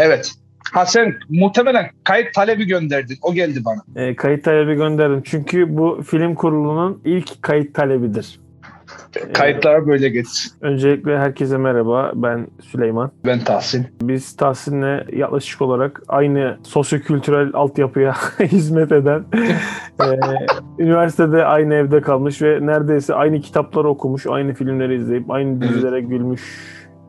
Evet. Ha sen muhtemelen kayıt talebi gönderdin. O geldi bana. E, kayıt talebi gönderdim. Çünkü bu film kurulunun ilk kayıt talebidir. Kayıtlar böyle geçsin. Öncelikle herkese merhaba. Ben Süleyman. Ben Tahsin. Biz Tahsin'le yaklaşık olarak aynı sosyokültürel altyapıya hizmet eden, e, üniversitede aynı evde kalmış ve neredeyse aynı kitapları okumuş, aynı filmleri izleyip, aynı dizilere gülmüş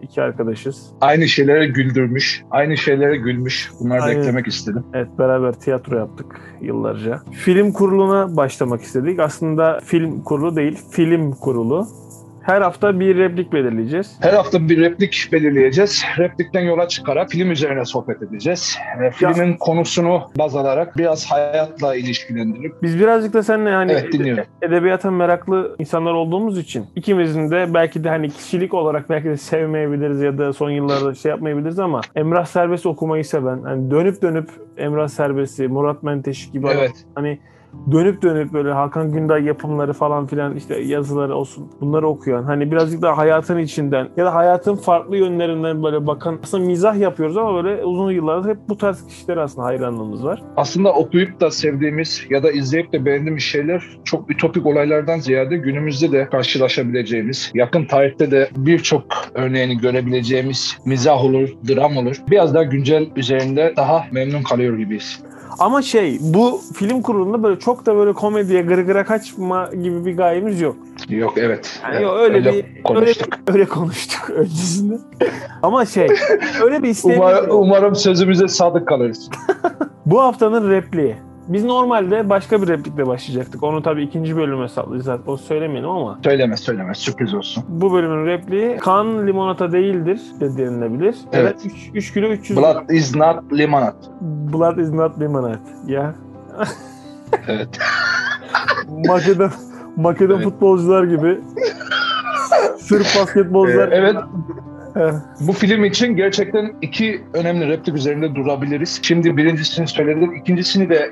iki arkadaşız. Aynı şeylere güldürmüş. Aynı şeylere gülmüş. Bunları da Aynen. eklemek istedim. Evet beraber tiyatro yaptık yıllarca. Film kuruluna başlamak istedik. Aslında film kurulu değil, film kurulu. Her hafta bir replik belirleyeceğiz. Her hafta bir replik belirleyeceğiz. Replikten yola çıkarak film üzerine sohbet edeceğiz. Ve filmin konusunu baz alarak biraz hayatla ilişkilendirip Biz birazcık da seninle hani Evet, dinliyorum. edebiyata meraklı insanlar olduğumuz için ikimizin de belki de hani kişilik olarak belki de sevmeyebiliriz ya da son yıllarda şey yapmayabiliriz ama Emrah Serbest okumayı seven, hani dönüp dönüp Emrah Serbest'i, Murat Menteş gibi evet hani dönüp dönüp böyle Hakan Günday yapımları falan filan işte yazıları olsun bunları okuyan hani birazcık daha hayatın içinden ya da hayatın farklı yönlerinden böyle bakan aslında mizah yapıyoruz ama böyle uzun yıllardır hep bu tarz kişilere aslında hayranlığımız var. aslında okuyup da sevdiğimiz ya da izleyip de beğendiğimiz şeyler çok ütopik olaylardan ziyade günümüzde de karşılaşabileceğimiz, yakın tarihte de birçok örneğini görebileceğimiz mizah olur, dram olur. Biraz daha güncel üzerinde daha memnun kalıyor gibiyiz. Ama şey bu film kurulunda böyle çok da böyle komediye gırgıra kaçma gibi bir gayemiz yok. Yok evet. Yani Evet, yok, öyle, bir konuştuk. öyle, öyle konuştuk öncesinde. Ama şey öyle bir isteğimiz Umar- umarım sözümüze sadık kalırız. Bu haftanın repliği. Biz normalde başka bir replikle başlayacaktık. Onu tabii ikinci bölüme saklayacağız. O söylemeyelim ama. Söyleme söyleme sürpriz olsun. Bu bölümün repliği kan limonata değildir de denilebilir. Evet. Evet. 3 kilo 300 gram. Blood is not limonat. Blood is not limonade. Ya. Evet. Makedon, Makedon Evet. futbolcular gibi. Sırp basketbolcular Ee, evet. Eh, Bu film için gerçekten iki önemli replik üzerinde durabiliriz. Şimdi birincisini söyledim. ikincisini de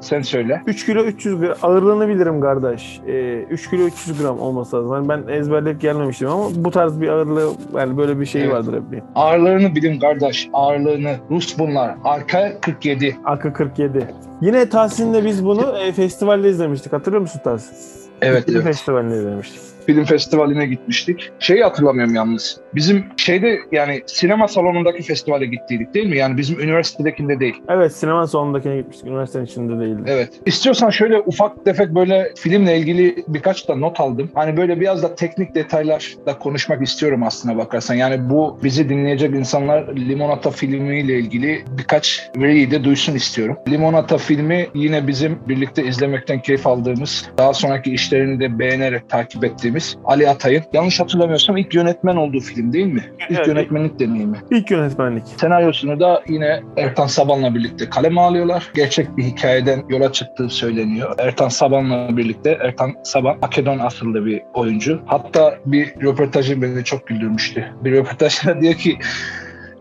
sen söyle. 3 kilo 300 gram. Ağırlığını bilirim kardeş. Ee, 3 kilo 300 gram olması lazım. Yani ben ezberleyip gelmemiştim ama bu tarz bir ağırlığı yani böyle bir şey Evet. vardır repliği. Ağırlığını bilin kardeş. Ağırlığını. Rus bunlar. Arka 47. Akı 47. Yine Tahsin'le biz bunu e, festivalde izlemiştik. Hatırlıyor musun Tahsin? Evet, evet. festivalinde izlemiştik. Film festivaline gitmiştik. Şeyi hatırlamıyorum yalnız. Bizim şeyde yani sinema salonundaki festivale gittiydik değil mi? Yani bizim üniversitedekinde değil. Evet sinema salonundakine gitmiştik. Üniversitenin içinde değildi. Evet. İstiyorsan şöyle ufak tefek böyle filmle ilgili birkaç da not aldım. Hani böyle biraz da teknik detaylar da konuşmak istiyorum aslına bakarsan. Yani bu bizi dinleyecek insanlar Limonata filmiyle ilgili birkaç veriyi de duysun istiyorum. Limonata filmi yine bizim birlikte izlemekten keyif aldığımız, daha sonraki işlerini de beğenerek takip ettiğimiz Ali Atay'ın yanlış hatırlamıyorsam ilk yönetmen olduğu film değil mi? İlk Evet. yönetmenlik deneyimi. İlk yönetmenlik. Senaryosunu da yine Ertan Saban'la birlikte kaleme alıyorlar. Gerçek bir hikayeden yola çıktığı söyleniyor. Ertan Saban'la birlikte, Ertan Saban Makedon asıllı bir oyuncu. Hatta bir röportajı beni çok güldürmüştü. Bir röportajda diyor ki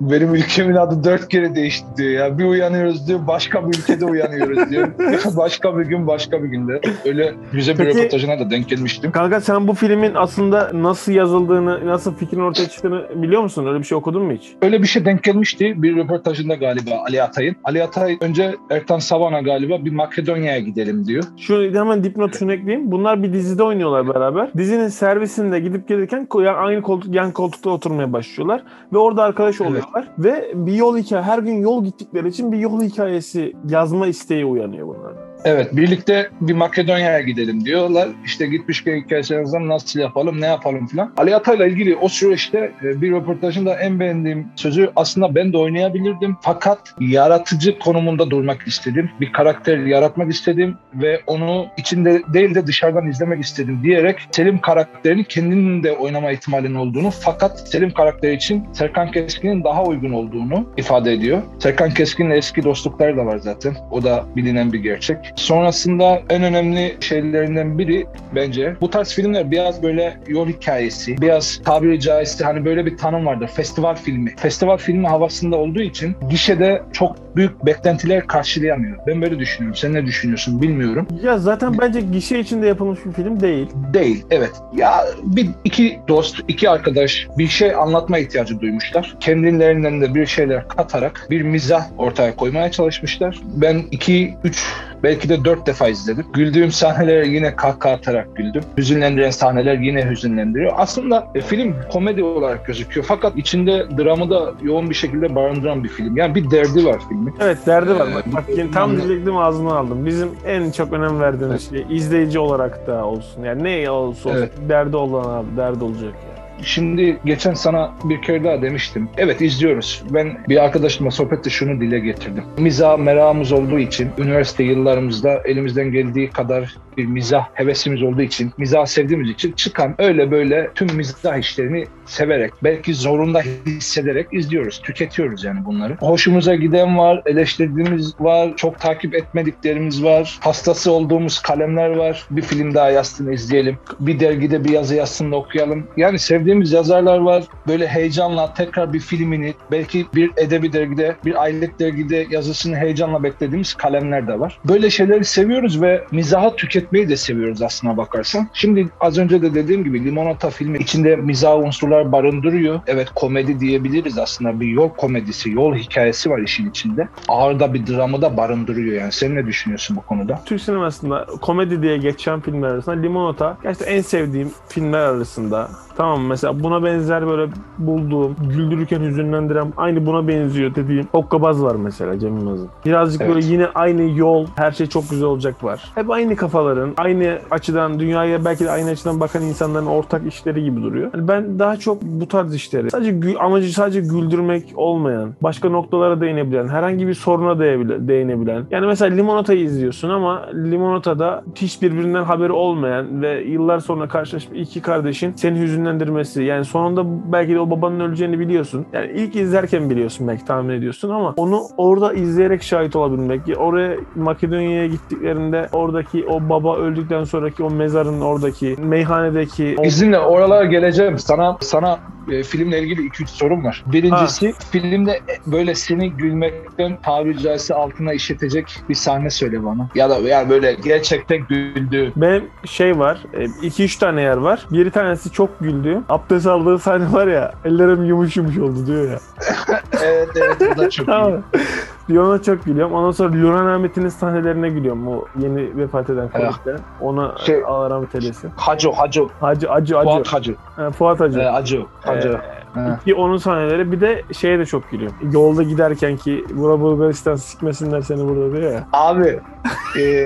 benim ülkemin adı dört kere değişti diyor ya. Bir uyanıyoruz diyor, başka bir ülkede uyanıyoruz diyor. başka bir gün, başka bir günde. Öyle güzel bir Peki- röportajına da denk gelmiştim. Kanka sen bu filmin aslında nasıl yazıldığını, nasıl fikrin ortaya çıktığını biliyor musun? Öyle bir şey okudun mu hiç? Öyle bir şey denk gelmişti bir röportajında galiba Ali Atay'ın. Ali Atay önce Ertan Saban'a galiba bir Makedonya'ya gidelim diyor. Şu hemen dipnot şunu ekleyeyim. Bunlar bir dizide oynuyorlar beraber. Dizinin servisinde gidip gelirken aynı koltuk yan koltukta oturmaya başlıyorlar ve orada arkadaş Evet. Oluyorlar ve bir yol hikaye her gün yol gittikleri için bir yol hikayesi yazma isteği uyanıyor bunlarda. Evet birlikte bir Makedonya'ya gidelim diyorlar. İşte gitmişken hikayesi yazalım nasıl yapalım ne yapalım falan. Ali Atay'la ilgili o süreçte e, bir röportajında en beğendiğim sözü aslında ben de oynayabilirdim. Fakat yaratıcı konumunda durmak istedim. Bir karakter yaratmak istedim ve onu içinde değil de dışarıdan izlemek istedim diyerek Selim karakterini kendinin de oynama ihtimalinin olduğunu fakat Selim karakteri için Serkan Keskin'in daha uygun olduğunu ifade ediyor. Serkan Keskin'le eski dostlukları da var zaten. O da bilinen bir gerçek. Sonrasında en önemli şeylerinden biri bence bu tarz filmler biraz böyle yol hikayesi, biraz tabiri caizse hani böyle bir tanım vardır. Festival filmi. Festival filmi havasında olduğu için gişede çok büyük beklentiler karşılayamıyor. Ben böyle düşünüyorum. Sen ne düşünüyorsun bilmiyorum. Ya zaten bence gişe içinde yapılmış bir film değil. Değil, evet. Ya bir iki dost, iki arkadaş bir şey anlatma ihtiyacı duymuşlar. Kendilerinden de bir şeyler katarak bir mizah ortaya koymaya çalışmışlar. Ben iki, üç Belki de dört defa izledim. Güldüğüm sahnelere yine kahkaha atarak güldüm. Hüzünlendiren sahneler yine hüzünlendiriyor. Aslında e, film komedi olarak gözüküyor. Fakat içinde dramı da yoğun bir şekilde barındıran bir film. Yani bir derdi var filmin. Evet derdi var. Ee, Bak, bak yine tam yani- diyecektim ağzına aldım. Bizim en çok önem verdiğimiz şey izleyici olarak da olsun. Yani ne olursa olsun Evet. derdi olan abi derdi olacak. Şimdi geçen sana bir kere daha demiştim. Evet izliyoruz. Ben bir arkadaşımla sohbette şunu dile getirdim. Mizah merakımız olduğu için, üniversite yıllarımızda elimizden geldiği kadar bir mizah hevesimiz olduğu için, mizah sevdiğimiz için çıkan öyle böyle tüm mizah işlerini severek, belki zorunda hissederek izliyoruz, tüketiyoruz yani bunları. Hoşumuza giden var, eleştirdiğimiz var, çok takip etmediklerimiz var, hastası olduğumuz kalemler var. Bir film daha yazsın izleyelim, bir dergide bir yazı yazsın da okuyalım. Yani sevdiğimiz yazarlar var. Böyle heyecanla tekrar bir filmini, belki bir edebi dergide, bir aylık dergide yazısını heyecanla beklediğimiz kalemler de var. Böyle şeyleri seviyoruz ve mizahı tüketmeyi de seviyoruz aslına bakarsan. Şimdi az önce de dediğim gibi Limonata filmi içinde mizah unsurlar barındırıyor. Evet komedi diyebiliriz aslında. Bir yol komedisi, yol hikayesi var işin içinde. Ağır da bir dramı da barındırıyor yani. Sen ne düşünüyorsun bu konuda? Türk sinemasında komedi diye geçen filmler arasında Limonata gerçekten en sevdiğim filmler arasında. Tamam mesela buna benzer böyle bulduğum, güldürürken hüzünlendiren aynı buna benziyor dediğim Hokkabaz var mesela Cem Yılmaz'ın. Birazcık Evet. böyle yine aynı yol, her şey çok güzel olacak var. Hep aynı kafaların, aynı açıdan, dünyaya belki de aynı açıdan bakan insanların ortak işleri gibi duruyor. Yani ben daha çok bu tarz işleri, sadece amacı sadece güldürmek olmayan, başka noktalara değinebilen, herhangi bir soruna değinebilen. Yani mesela Limonata'yı izliyorsun ama Limonata'da hiç birbirinden haberi olmayan ve yıllar sonra karşılaşmış iki kardeşin seni hüzünlendirmesi. Yani sonunda belki de o babanın öleceğini biliyorsun. Yani ilk izlerken biliyorsun belki tahmin ediyorsun ama onu orada izleyerek şahit olabilmek. Oraya Makedonya'ya gittiklerinde oradaki o baba öldükten sonraki o mezarın oradaki meyhanedeki o İzinle oralara geleceğim. Sana sana e, filmle ilgili 2-3 sorum var. Birincisi filmde e, böyle seni gülmekten tabiri caizse altına işletecek bir sahne söyle bana. Ya da yani böyle gerçekten güldüğün. Benim şey var, 2-3 tane yer var. Bir tanesi çok güldü. Abdest aldığı sahne var ya, ellerim yumuş yumuş oldu diyor ya. evet evet bu da çok iyi. Diyor ona çok gülüyorum. Ondan sonra Lüran Ahmet'in sahnelerine gülüyorum. O yeni vefat eden komikte. Ona Şey- Allah rahmet eylesin. Hacı Hacı. Hacı, acı, acı. Fuat Hacı. Ha, Fuat Hacı. E, Hacı. Hacı. Ee, Ha. Ki onun sahneleri bir de şeye de çok gülüyorum. Yolda giderken ki bura Bulgaristan sikmesinler seni burada diyor ya. Abi e,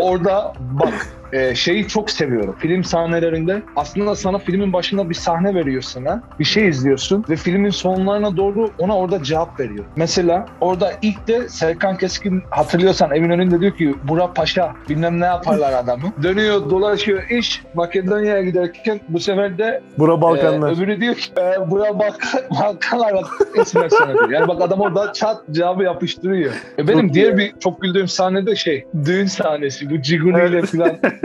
orada bak e, şeyi çok seviyorum. Film sahnelerinde aslında sana filmin başında bir sahne veriyor sana. Bir şey izliyorsun ve filmin sonlarına doğru ona orada cevap veriyor. Mesela orada ilk de Serkan Keskin hatırlıyorsan evin önünde diyor ki Bura Paşa bilmem ne yaparlar adamı. Dönüyor dolaşıyor iş Makedonya'ya giderken bu sefer de Bura Balkanlar. ee, öbürü diyor ki e, buraya bak Balkanlar ismi diyor. Yani bak adam orada çat cevabı yapıştırıyor. E, benim Çok diğer iyi. bir çok güldüğüm sahne de şey düğün sahnesi. Bu Ciguli ile Evet. falan.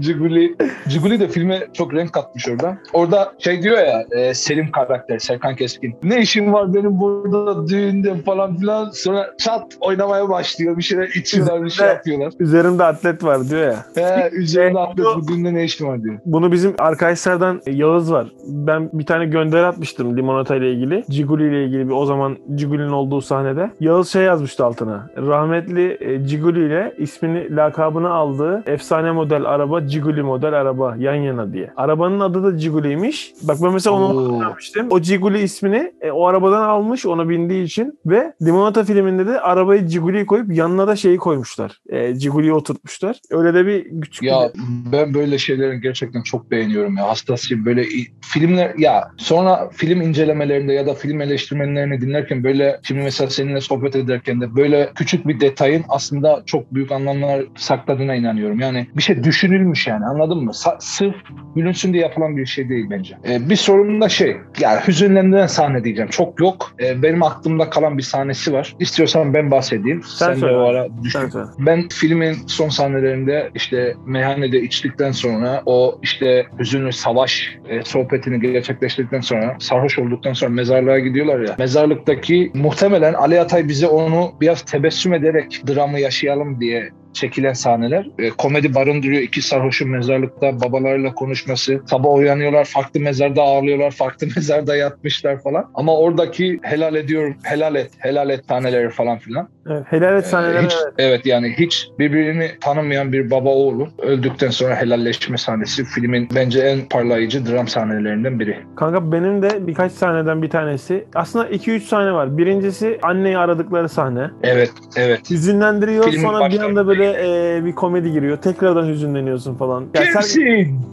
Ciguli. Ciguli de filme çok renk katmış orada. Orada şey diyor ya e, Selim karakter Serkan Keskin. Ne işin var benim burada düğünde falan filan. Sonra çat oynamaya başlıyor. Bir şeyler içiyorlar bir şey yapıyorlar. Üzerimde atlet var diyor ya. He, üzerine E, atlet bu- düğünde ne işin var diyor. Bunu bizim arkadaşlardan Yağız var. Ben bir tane gönderi atmıştım limonata ile ilgili. Ciguli ile ilgili bir o zaman Ciguli'nin olduğu sahnede. Yağız şey yazmıştı altına. Rahmetli e, Ciguli ile ismini lakabını aldığı efsane model araba Ciguli model araba yan yana diye. Arabanın adı da Ciguli'ymiş. Bak ben mesela onu Oo. hatırlamıştım. O Ciguli ismini e, o arabadan almış ona bindiği için ve Limonata filminde de arabayı Ciguli'yi koyup yanına da şeyi koymuşlar. E, Ciguli'yi oturtmuşlar. Öyle de bir küçük Ya ben böyle şeyleri gerçekten çok beğeniyorum ya. Hastasıyım. Böyle filmler ya sonra film incelemelerinde ya da film eleştirmenlerini dinlerken böyle şimdi mesela seninle sohbet ederken de böyle küçük bir detayın aslında çok büyük anlamlar sakladığına inanıyorum. Yani bir şey düşünülmüş yani anladın mı? Sa- sırf gülünsün diye yapılan bir şey değil bence. Ee, bir sorun da şey yani hüzünlendiren sahne diyeceğim. Çok yok. Ee, benim aklımda kalan bir sahnesi var. İstiyorsan ben bahsedeyim. Sen Sen, de o ara düşün. Sen söyle. Ben filmin son sahnelerinde işte meyhanede içtikten sonra o işte hüzünlü savaş e, sohbetini gerçekleştirdikten sonra sarhoş olduktan sonra mezarlığa gidiyorlar ya. Mezarlıktaki muhtemelen Ali Atay bize onu biraz tebessüm ederek dramı yaşayalım diye çekilen sahneler. E, komedi barındırıyor. iki sarhoşun mezarlıkta babalarıyla konuşması. Sabah uyanıyorlar. Farklı mezarda ağırlıyorlar. Farklı mezarda yatmışlar falan. Ama oradaki helal ediyorum, helal et, helal et taneleri falan filan. Evet, helal et Ee, sahneleri hiç, evet. evet yani hiç birbirini tanımayan bir baba oğlu öldükten sonra helalleşme sahnesi filmin bence en parlayıcı dram sahnelerinden biri. Kanka benim de birkaç sahneden bir tanesi. Aslında 2-3 sahne var. Birincisi anneyi aradıkları sahne. Evet, evet. Hüzünlendiriyor Filmin sonra bir anda böyle e, bir komedi giriyor. Tekrardan hüzünleniyorsun falan. Ya Kimsin?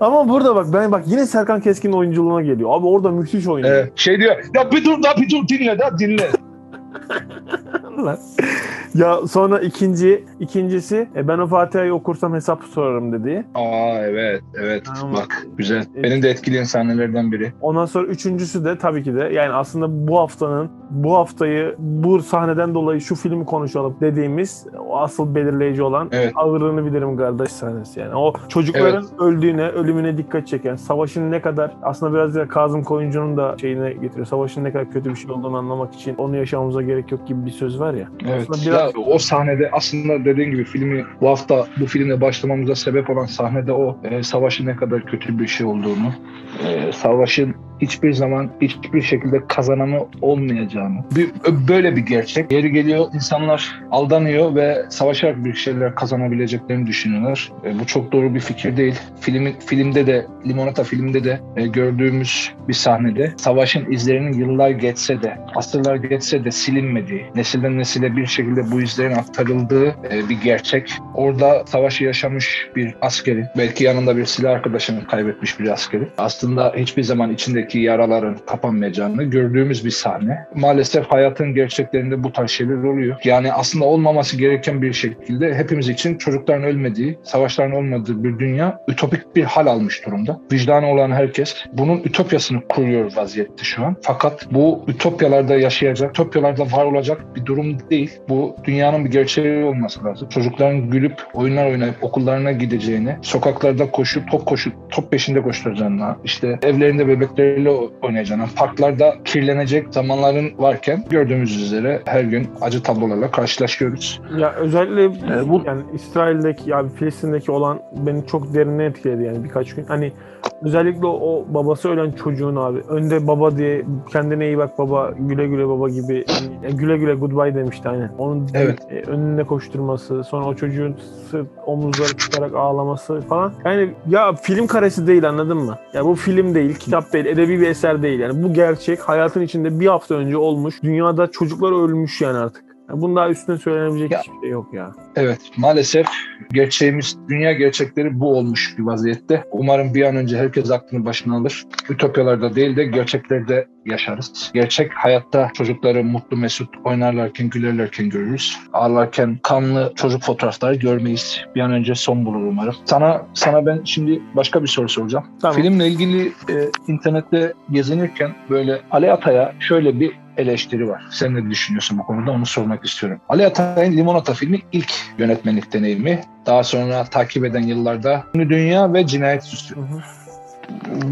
Ama burada bak ben bak yine Serkan Keskin oyunculuğuna geliyor. Abi orada müthiş oynuyor. Ee, şey diyor, ya bir dur da bir dur dinle da dinle. Lan. ya sonra ikinci ikincisi e, ben o Fatiha'yı okursam hesap sorarım dedi. Aa evet, evet. Tamam. Bak güzel. Evet. Benim de etkileyen sahnelerden biri. Ondan sonra üçüncüsü de tabii ki de yani aslında bu haftanın bu haftayı bu sahneden dolayı şu filmi konuşalım dediğimiz o asıl belirleyici olan Evet. ağırlığını bilirim kardeş sahnesi yani. O çocukların öldüğüne, ölümüne dikkat çeken, savaşın ne kadar aslında biraz da Kazım Koyuncu'nun da şeyine getiriyor. Savaşın ne kadar kötü bir şey olduğunu anlamak için onu yaşamamıza gerek yok gibi bir söz var ya. Evet. Aslında biraz- Ya, o sahnede aslında dediğin gibi filmi bu hafta bu filmle başlamamıza sebep olan sahnede o e, savaşın ne kadar kötü bir şey olduğunu, e, savaşın hiçbir zaman hiçbir şekilde kazananı olmayacağını. Bir, böyle bir gerçek. Yeri geliyor insanlar aldanıyor ve savaşarak bir şeyler kazanabileceklerini düşünüyorlar. E, bu çok doğru bir fikir değil. Filmin filmde de Limonata filmde de e, gördüğümüz bir sahnede savaşın izlerinin yıllar geçse de, asırlar geçse de silinmediği, nesilden nesile bir şekilde bu izlerin aktarıldığı e, bir gerçek. Orada savaşı yaşamış bir askeri, belki yanında bir silah arkadaşını kaybetmiş bir askeri. Aslında hiçbir zaman içindeki yaraların kapanmayacağını gördüğümüz bir sahne. Maalesef hayatın gerçeklerinde bu tarz şeyler oluyor. Yani aslında olmaması gereken bir şekilde hepimiz için çocukların ölmediği, savaşların olmadığı bir dünya ütopik bir hal almış durumda. Vicdanı olan herkes bunun ütopyasını kuruyor vaziyette şu an. Fakat bu ütopyalarda yaşayacak, ütopyalarda var olacak bir durum değil. Bu dünyanın bir gerçeği olması lazım. Çocukların gülüp oyunlar oynayıp okullarına gideceğini, sokaklarda koşup top koşup top peşinde koşturacağına, işte evlerinde bebekleriyle oynayacağına, parklarda kirlenecek zamanların varken gördüğümüz üzere her gün acı tablolarla karşılaşıyoruz. Ya özellikle Ee, bu- yani İsrail'deki ya Filistin'deki olan beni çok derine etkiledi yani birkaç gün. Hani özellikle o, babası ölen çocuğun abi önde baba diye kendine iyi bak baba güle güle baba gibi e, güle güle goodbye demişti aynen. Onun Evet. e, önüne koşturması sonra o çocuğun sırt omuzları tutarak ağlaması falan. Yani ya film karesi değil anladın mı? Ya bu film değil, kitap değil, edebi bir eser değil. Yani bu gerçek hayatın içinde bir hafta önce olmuş. Dünyada çocuklar ölmüş yani artık. Bunun daha üstüne söylenebilecek Ya- hiçbir şey yok ya. Evet maalesef gerçeğimiz, dünya gerçekleri bu olmuş bir vaziyette. Umarım bir an önce herkes aklını başına alır. Ütopyalarda değil de gerçeklerde yaşarız. Gerçek hayatta çocukları mutlu mesut oynarlarken, gülerlerken görürüz. Ağlarken kanlı çocuk fotoğrafları görmeyiz. Bir an önce son bulur umarım. Sana sana ben şimdi başka bir soru soracağım. Tamam. Filmle ilgili e, internette gezinirken böyle Ali Atay'a şöyle bir eleştiri var. Sen ne düşünüyorsun bu konuda onu sormak istiyorum. Ali Atay'ın Limonata filmi ilk yönetmenlik deneyimi. Daha sonra takip eden yıllarda Dünya ve Cinayet Süsü. Hı hı.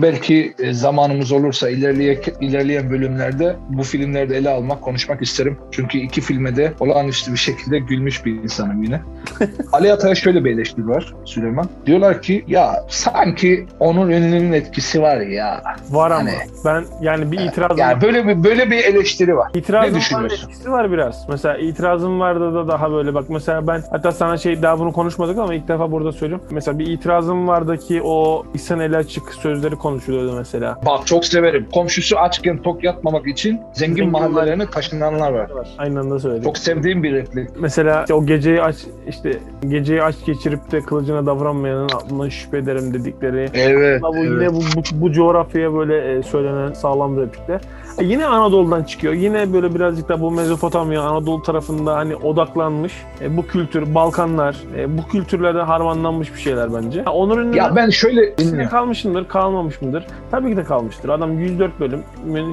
Belki e, zamanımız olursa ilerleyen, ilerleyen bölümlerde bu filmlerde ele almak, konuşmak isterim. Çünkü iki filme de olağanüstü bir şekilde gülmüş bir insanım yine. Ali Atay'a şöyle bir eleştiri var Süleyman. Diyorlar ki ya sanki onun ünlünün etkisi var ya. Var ama Hani- ben yani bir itirazım Yani böyle bir böyle bir eleştiri var. İtirazım Ne var düşünüyorsun? etkisi var biraz. Mesela itirazım vardı da daha böyle bak mesela ben hatta sana şey daha bunu konuşmadık ama ilk defa burada söylüyorum. Mesela bir itirazım vardı ki o İhsan Eli Açık sözleri konuşuluyordu mesela. Bak çok severim. Komşusu açken tok yatmamak için zengin, Zengin mahallelerine taşınanlar var. Aynı anda söyledik. Çok sevdiğim bir replik. Mesela işte o geceyi aç işte geceyi aç geçirip de kılıcına davranmayanın aklından şüphe ederim dedikleri. Evet. Bu yine bu, bu, bu coğrafyaya böyle e, söylenen sağlam replikler. E, yine Anadolu'dan çıkıyor. Yine böyle birazcık da bu Mezopotamya, Anadolu tarafında hani odaklanmış. E, bu kültür, Balkanlar, e, bu kültürlerde harmanlanmış bir şeyler bence. Ha, Onur'un Ya ben şöyle İçinde kalmış mıdır, kalmamış mıdır? Tabii ki de kalmıştır. Adam 104 bölüm,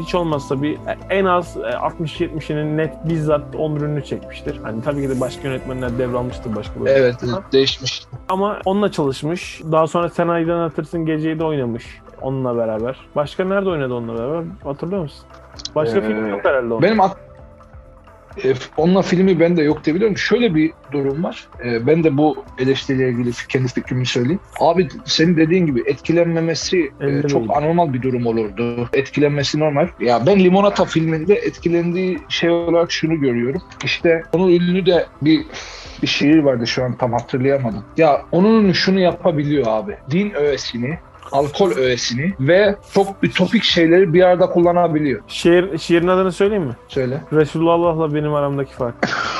hiç olmazsa bir en az 60-70'inin net bizzat Onur'unu çekmiştir. Hani tabii ki de başka yönetmenler devralmıştır başka bölüm. Evet değişmiş. Ama onunla çalışmış. Daha sonra Senay'dan Hatır'sın Gece'yi de oynamış onunla beraber. Başka nerede oynadı onunla beraber? Hatırlıyor musun? Başka Ee, film yok herhalde onun. Benim ak- e, onunla filmi bende yok diye biliyorum. Şöyle bir durum var. E, ben de bu eleştiriyle ilgili kendi fikrimi söyleyeyim. Abi senin dediğin gibi etkilenmemesi e, çok anormal bir durum olurdu. Etkilenmesi normal. Ya ben Limonata filminde etkilendiği şey olarak şunu görüyorum. İşte onun ünlü de bir bir şiir vardı şu an tam hatırlayamadım. Ya onun şunu yapabiliyor abi. Din öğesini, alkol öğesini ve çok ütopik şeyleri bir arada kullanabiliyor. Şiir, şiirin adını söyleyeyim mi? Söyle. Resulullah'la benim aramdaki fark.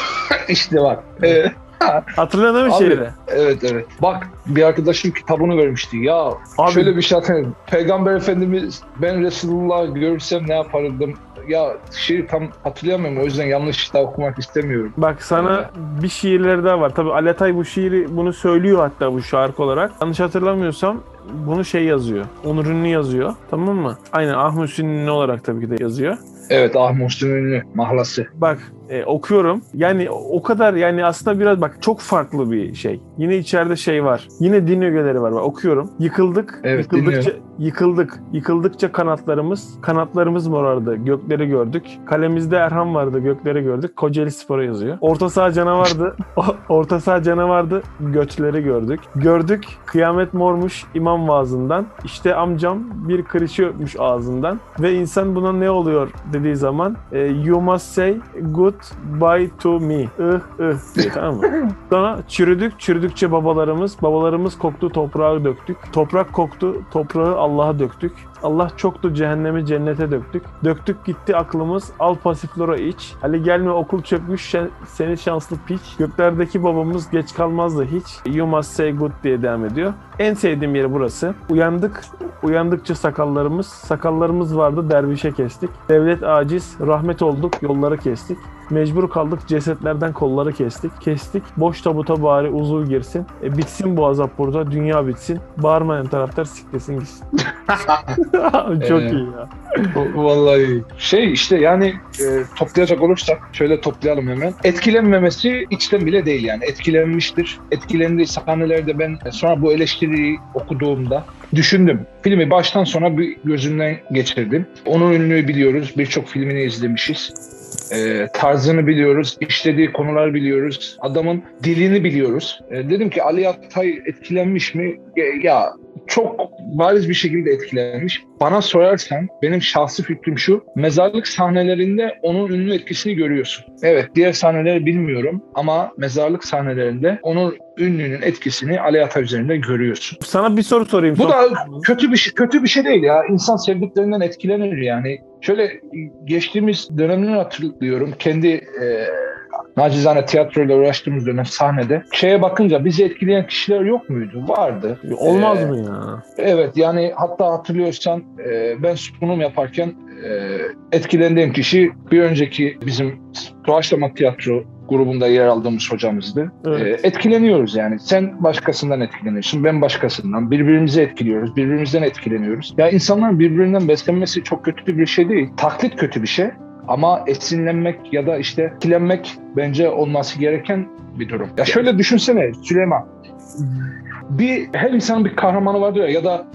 işte bak. Ee, Hatırlıyor değil mi Abi, şiiri? Evet evet. Bak bir arkadaşım kitabını vermişti. Ya Abi- şöyle bir şey hatırlıyorum. Peygamber Efendimiz ben Resulullah görürsem ne yapardım? Ya şiir tam hatırlayamıyorum o yüzden yanlış da okumak istemiyorum. Bak sana bir şiirleri daha var. Tabii Ali Atay bu şiiri bunu söylüyor hatta bu şarkı olarak. Yanlış hatırlamıyorsam bunu şey yazıyor. Onur Ünlü yazıyor. Tamam mı? Aynen Ahmet Ünlü olarak tabii ki de yazıyor. Evet Ah Muhsin Ünlü mahlası. Bak e, okuyorum. Yani o kadar yani aslında biraz bak çok farklı bir şey. Yine içeride şey var. Yine din ögeleri var. Bak, okuyorum. Yıkıldık. Evet, yıkıldıkça, dinliyorum. yıkıldık. Yıkıldıkça kanatlarımız, kanatlarımız morardı. Gökleri gördük. Kalemizde Erhan vardı. Gökleri gördük. Kocaeli Spor'a yazıyor. Orta saha canavardı. Orta saha canavardı. Göçleri gördük. Gördük. Kıyamet mormuş imam vaazından. İşte amcam bir kırışı öpmüş ağzından. Ve insan buna ne oluyor dediği zaman e, you must say goodbye to me. Ih ih diye tamam mı? Sonra çürüdük, çürüdükçe babalarımız, babalarımız koktu toprağı döktük. Toprak koktu, toprağı Allah'a döktük. Allah çoktu cehennemi cennete döktük. Döktük gitti aklımız, al pasiflora iç. Ali gelme okul çökmüş, şen- seni şanslı piç. Göklerdeki babamız geç kalmazdı hiç. You must say good diye devam ediyor. En sevdiğim yeri burası. Uyandık, uyandıkça sakallarımız, sakallarımız vardı dervişe kestik. Devlet aciz, rahmet olduk, yolları kestik. Mecbur kaldık cesetlerden kolları kestik. Kestik boş tabuta bari uzuv girsin. E, bitsin bu azap burada dünya bitsin. Bağırmayan taraftar siklesin gitsin. Çok Evet. iyi ya. Vallahi şey işte yani e, toplayacak olursak şöyle toplayalım hemen. Etkilenmemesi içten bile değil yani. Etkilenmiştir. Etkilendiği sahnelerde ben sonra bu eleştiriyi okuduğumda düşündüm. Filmi baştan sona bir gözümden geçirdim. Onun ünlüyü biliyoruz. Birçok filmini izlemişiz. E, tarzını biliyoruz, işlediği konular biliyoruz, adamın dilini biliyoruz. E, dedim ki Ali Atay etkilenmiş mi? E, ya çok bariz bir şekilde etkilenmiş. Bana sorarsan benim şahsi fikrim şu. Mezarlık sahnelerinde onun ünlü etkisini görüyorsun. Evet diğer sahneleri bilmiyorum ama mezarlık sahnelerinde onun ünlünün etkisini Ali Atay üzerinde görüyorsun. Sana bir soru sorayım. Bu Son- da kötü bir şey, kötü bir şey değil ya. İnsan sevdiklerinden etkilenir yani. Şöyle geçtiğimiz dönemini hatırlıyorum. Kendi e, nacizane tiyatroyla uğraştığımız dönem sahnede. Şeye bakınca bizi etkileyen kişiler yok muydu? Vardı. Olmaz Ee, mı ya? Evet yani hatta hatırlıyorsan e, ben sunum yaparken e, etkilendiğim kişi bir önceki bizim Doğaçlama Tiyatro grubunda yer aldığımız hocamızdı. Evet. E, etkileniyoruz yani. Sen başkasından etkileniyorsun, ben başkasından. Birbirimizi etkiliyoruz, birbirimizden etkileniyoruz. Ya insanların birbirinden beslenmesi çok kötü bir şey değil. Taklit kötü bir şey. Ama esinlenmek ya da işte etkilenmek bence olması gereken bir durum. Ya şöyle düşünsene Süleyman. Bir her insanın bir kahramanı vardır ya ya da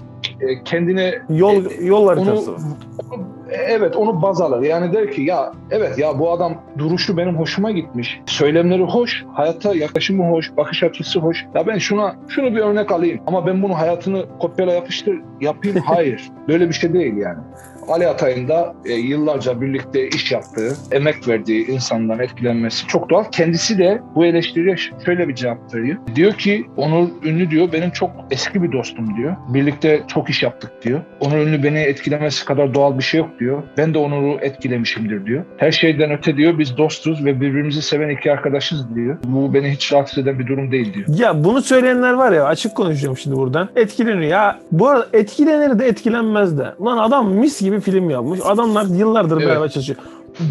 e, kendine Yol yol haritası. onu- evet onu baz alır. Yani der ki ya evet ya bu adam duruşu benim hoşuma gitmiş. Söylemleri hoş, hayata yaklaşımı hoş, bakış açısı hoş. Ya ben şuna şunu bir örnek alayım ama ben bunu hayatını kopyala yapıştır yapayım. Hayır. Böyle bir şey değil yani. Ali Atay'ın da e, yıllarca birlikte iş yaptığı, emek verdiği insanların etkilenmesi çok doğal. Kendisi de bu eleştiriye şöyle bir cevap veriyor. Diyor ki Onur Ünlü diyor benim çok eski bir dostum diyor. Birlikte çok iş yaptık diyor. Onur Ünlü beni etkilemesi kadar doğal bir şey yok diyor. Ben de Onur'u etkilemişimdir diyor. Her şeyden öte diyor biz dostuz ve birbirimizi seven iki arkadaşız diyor. Bu beni hiç rahatsız eden bir durum değil diyor. Ya bunu söyleyenler var ya açık konuşuyorum şimdi buradan. Etkileniyor. Ya bu arada etkilenir de etkilenmez de. Lan adam mis gibi film yapmış. Adamlar yıllardır Evet. beraber çalışıyor.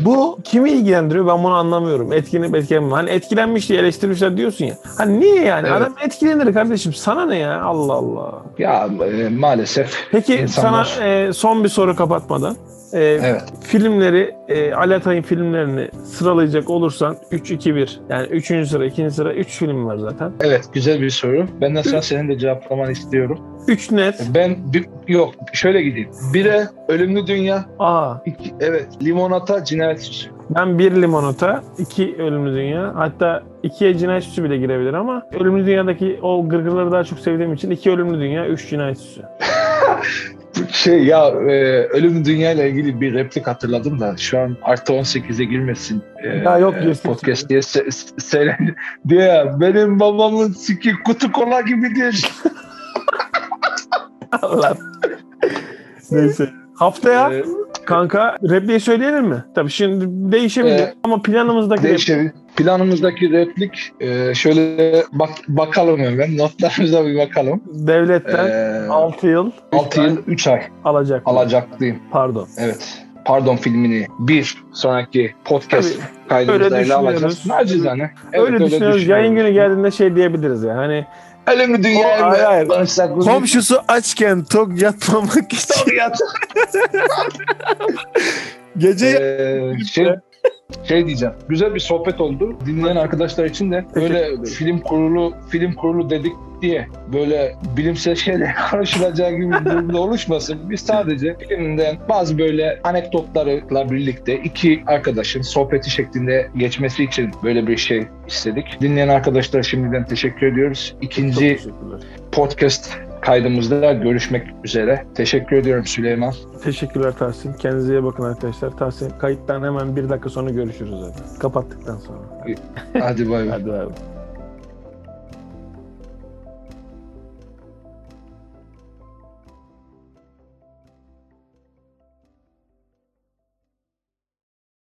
Bu kimi ilgilendiriyor ben bunu anlamıyorum. Etkilenip etkilenmiyor. Hani etkilenmiş diye eleştirmişler diyorsun ya. Hani niye yani? Evet. Adam etkilenir kardeşim. Sana ne ya? Allah Allah. Ya e, maalesef Peki İnsanlar- sana e, son bir soru kapatmadan. E, evet. Filmleri, e, Ali Atay'ın filmlerini sıralayacak olursan 3-2-1. Yani 3. sıra, 2. sıra 3 film var zaten. Evet güzel bir soru. Benden sonra senin de cevaplamanı istiyorum. 3 net. Ben bir, yok şöyle gideyim. Bire Ölümlü Dünya. Aa, iki, evet Limonata Cinayet Süsü. Ben bir limonata, iki ölümlü dünya. Hatta ikiye cinayet süsü bile girebilir ama ölümlü dünyadaki o gırgırları daha çok sevdiğim için iki ölümlü dünya, üç cinayet süsü. Şey ya e, Ölümlü Dünya ile ilgili bir replik hatırladım da şu an artı 18'e girmesin. E, Ya yok, e, podcast diye se, se- diye benim babamın siki kutu kola gibidir. Allah. Neyse. Haftaya E, kanka repliği söyleyelim mi? Tabii şimdi değişebilir Ee, ama planımızdaki replik. Planımızdaki replik e, şöyle bak, bakalım hemen notlarımıza bir bakalım. devletten E, 6 yıl 6 yıl 3 ay alacak. alacaklıyım. Pardon. Evet. Pardon filmini bir sonraki podcast Tabii, kaydımızda öyle ele alacağız. düşünüyoruz. Nacizane. Evet, öyle, düşünüyoruz. Yayın günü geldiğinde şey diyebiliriz ya. Hani Ölümlü O, dünyaya hayır, hayır. komşusu açken tok yatmamak için Yat. gece Ee, şey, şey diyeceğim. Güzel bir sohbet oldu. Dinleyen arkadaşlar için de böyle film kurulu film kurulu dedik diye böyle bilimsel şeyler karışılacağı gibi bir durumda oluşmasın. Biz sadece filmden bazı böyle anekdotlarla birlikte iki arkadaşın sohbeti şeklinde geçmesi için böyle bir şey istedik. Dinleyen arkadaşlara şimdiden teşekkür ediyoruz. İkinci podcast kaydımızda görüşmek üzere. Teşekkür ediyorum Süleyman. Teşekkürler Tahsin. Kendinize iyi bakın arkadaşlar. Tahsin kayıttan hemen bir dakika sonra görüşürüz zaten. Kapattıktan sonra. Hadi bay bay. Hadi abi.